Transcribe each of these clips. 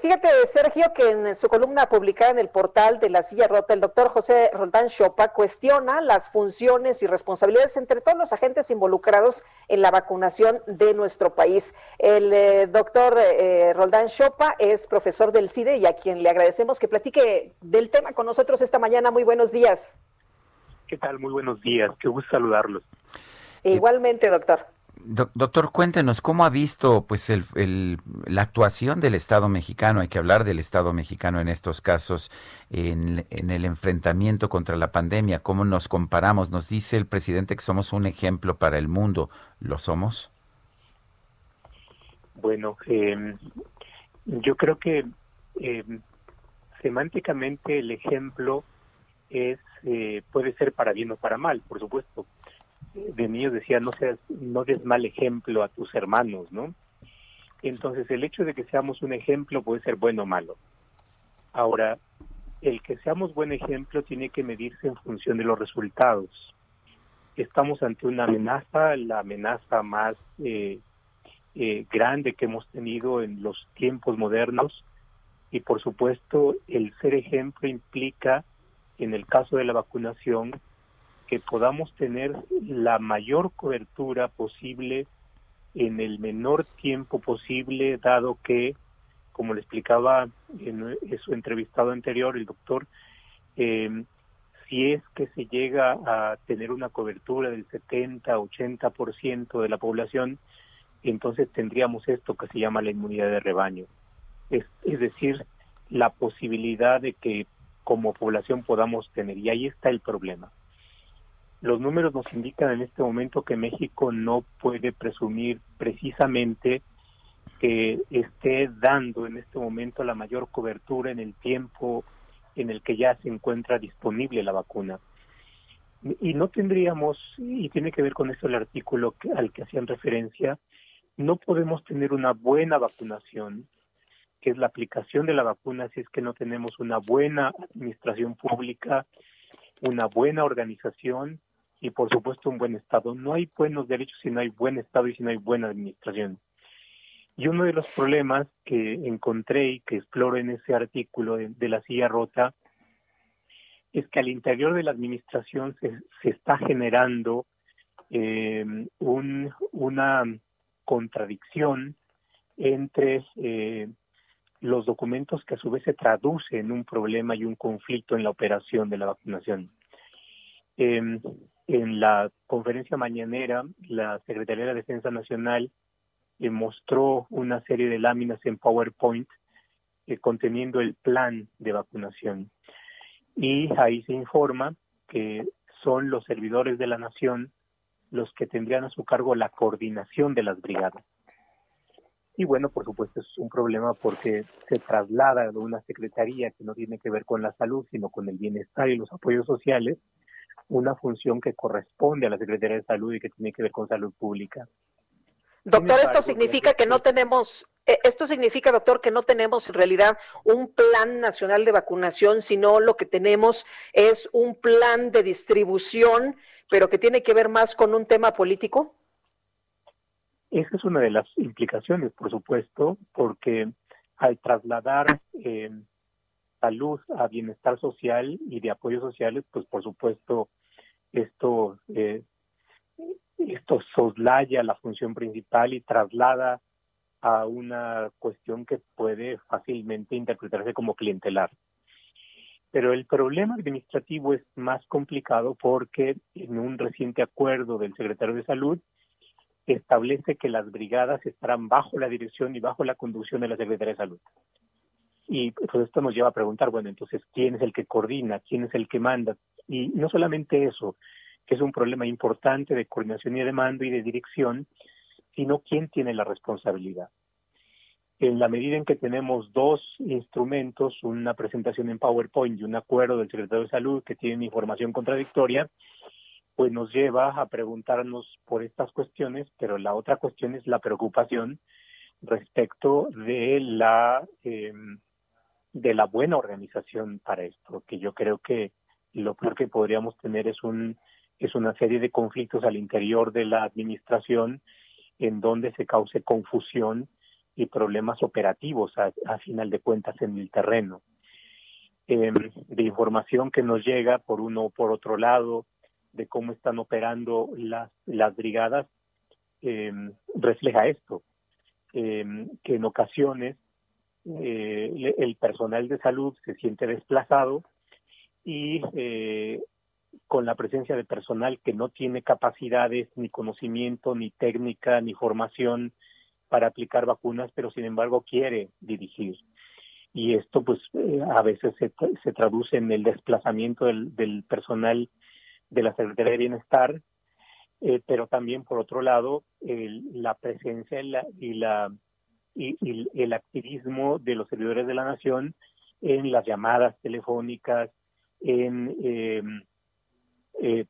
Pues fíjate, Sergio, que en su columna publicada en el portal de La Silla Rota, el doctor José Roldán Chopa cuestiona las funciones y responsabilidades entre todos los agentes involucrados en la vacunación de nuestro país. El eh, doctor eh, Roldán Chopa es profesor del CIDE y a quien le agradecemos que platique del tema con nosotros esta mañana. Muy buenos días. ¿Qué tal? Muy buenos días. Qué gusto saludarlos. Igualmente, doctor doctor, cuéntenos cómo ha visto pues el, la actuación del Estado mexicano. Hay que hablar del Estado mexicano en estos casos, en, el enfrentamiento contra la pandemia. ¿Cómo nos comparamos? Nos dice el presidente que somos un ejemplo para el mundo. ¿Lo somos? Bueno, em, yo creo que em, semánticamente el ejemplo es eh, puede ser para bien o para mal, por supuesto de niños decía no seas no des mal ejemplo a tus hermanos no entonces el hecho de que seamos un ejemplo puede ser bueno o malo. Ahora el que seamos buen ejemplo tiene que medirse en función de los resultados. Estamos ante una amenaza la amenaza más eh, eh, grande que hemos tenido en los tiempos modernos. Y por supuesto el ser ejemplo implica en el caso de la vacunación que podamos tener la mayor cobertura posible en el menor tiempo posible, dado que, como le explicaba en, su entrevistado anterior, el doctor, eh, si es que se llega a tener una cobertura del 70-80% de la población, entonces tendríamos esto que se llama la inmunidad de rebaño. Es, es decir, la posibilidad de que como población podamos tener, y ahí está el problema. Los números nos indican en este momento que México no puede presumir precisamente que esté dando en este momento la mayor cobertura en el tiempo en el que ya se encuentra disponible la vacuna. Y no tendríamos, y tiene que ver con esto el artículo al que hacían referencia, no podemos tener una buena vacunación, que es la aplicación de la vacuna, si es que no tenemos una buena administración pública, una buena organización y por supuesto un buen Estado. No hay buenos derechos si no hay buen Estado y si no hay buena administración. Y uno de los problemas que encontré y que exploro en ese artículo de, la silla rota es que al interior de la administración se, se está generando eh, un, una contradicción entre eh, los documentos que a su vez se traducen en un problema y un conflicto en la operación de la vacunación. Eh, en la conferencia mañanera, la Secretaría de la Defensa Nacional eh, mostró una serie de láminas en PowerPoint eh, conteniendo el plan de vacunación. Y ahí se informa que son los servidores de la nación los que tendrían a su cargo la coordinación de las brigadas. Y bueno, por supuesto es un problema porque se traslada de una secretaría que no tiene que ver con la salud, sino con el bienestar y los apoyos sociales, una función que corresponde a la Secretaría de Salud y que tiene que ver con salud pública. Doctor, esto significa que no tenemos, eh, esto significa, doctor, que no tenemos en realidad un plan nacional de vacunación, sino lo que tenemos es un plan de distribución, pero que tiene que ver más con un tema político. Esa es una de las implicaciones, por supuesto, porque al trasladar eh, salud a bienestar social y de apoyos sociales, pues por supuesto esto, eh, soslaya la función principal y traslada a una cuestión que puede fácilmente interpretarse como clientelar. Pero el problema administrativo es más complicado porque en un reciente acuerdo del secretario de Salud establece que las brigadas estarán bajo la dirección y bajo la conducción de la Secretaría de Salud. Y pues esto nos lleva a preguntar, bueno, entonces, ¿quién es el que coordina? ¿Quién es el que manda? Y no solamente eso, que es un problema importante de coordinación y de mando y de dirección, sino quién tiene la responsabilidad. En la medida en que tenemos dos instrumentos, una presentación en PowerPoint y un acuerdo del secretario de Salud que tienen información contradictoria, pues nos lleva a preguntarnos por estas cuestiones, pero la otra cuestión es la preocupación respecto de la eh, de la buena organización para esto, que yo creo que lo peor que podríamos tener es un es una serie de conflictos al interior de la administración en donde se cause confusión y problemas operativos a, final de cuentas en el terreno. Em, de información que nos llega por uno o por otro lado, de cómo están operando las, las brigadas, em, refleja esto, em, que en ocasiones eh, el personal de salud se siente desplazado y eh, con la presencia de personal que no tiene capacidades, ni conocimiento, ni técnica, ni formación para aplicar vacunas, pero sin embargo quiere dirigir. Y esto pues eh, a veces se, se, traduce en el desplazamiento del, del, personal de la Secretaría de Bienestar, eh, pero también por otro lado la presencia y, la, y, la, y, y el activismo de los servidores de la nación en las llamadas telefónicas, en eh, eh,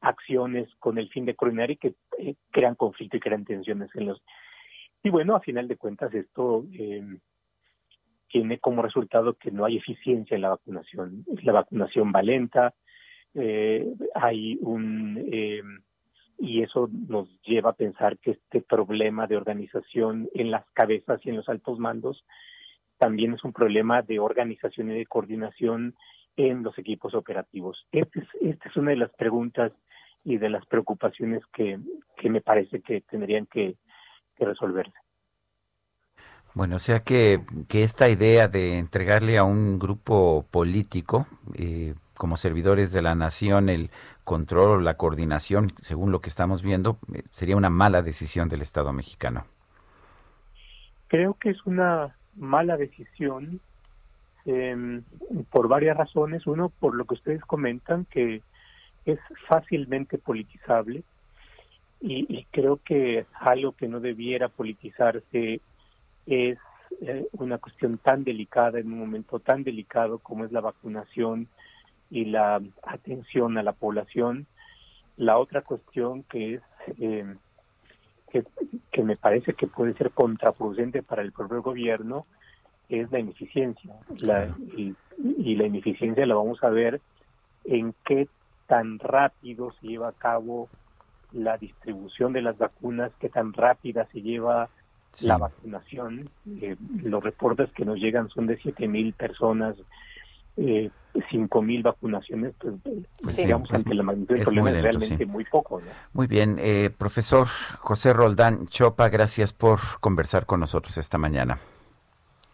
acciones con el fin de coordinar y que eh, crean conflicto y crean tensiones en los... Y bueno, a final de cuentas esto eh, tiene como resultado que no hay eficiencia en la vacunación. La vacunación va lenta, hay un... y eso nos lleva a pensar que este problema de organización en las cabezas y en los altos mandos también es un problema de organización y de coordinación en los equipos operativos. Esta es, esta es una de las preguntas y de las preocupaciones que, que me parece que tendrían que, resolverse. Bueno, o sea que, que, esta idea de entregarle a un grupo político, eh, como servidores de la nación, el control o la coordinación, según lo que estamos viendo, eh, sería una mala decisión del Estado mexicano. Creo que es una mala decisión eh, por varias razones. Uno, por lo que ustedes comentan, que es fácilmente politizable y, creo que algo que no debiera politizarse es eh, una cuestión tan delicada en un momento tan delicado como es la vacunación y la atención a la población. La otra cuestión que es eh, que, que, me parece que puede ser contraproducente para el propio gobierno es la ineficiencia. La, y, la ineficiencia la vamos a ver en qué tan rápido se lleva a cabo la distribución de las vacunas, qué tan rápida se lleva la vacunación. Eh, los reportes que nos llegan son de siete mil personas, eh, cinco mil vacunaciones, pues, pues digamos ante la magnitud del problema es realmente muy poco. Muy bien, eh, profesor José Roldán Chopa, gracias por conversar con nosotros esta mañana.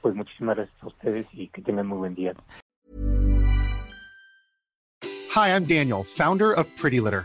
pues muchísimas gracias a ustedes y que tengan muy buen día. Hi, I'm Daniel, founder of Pretty Litter.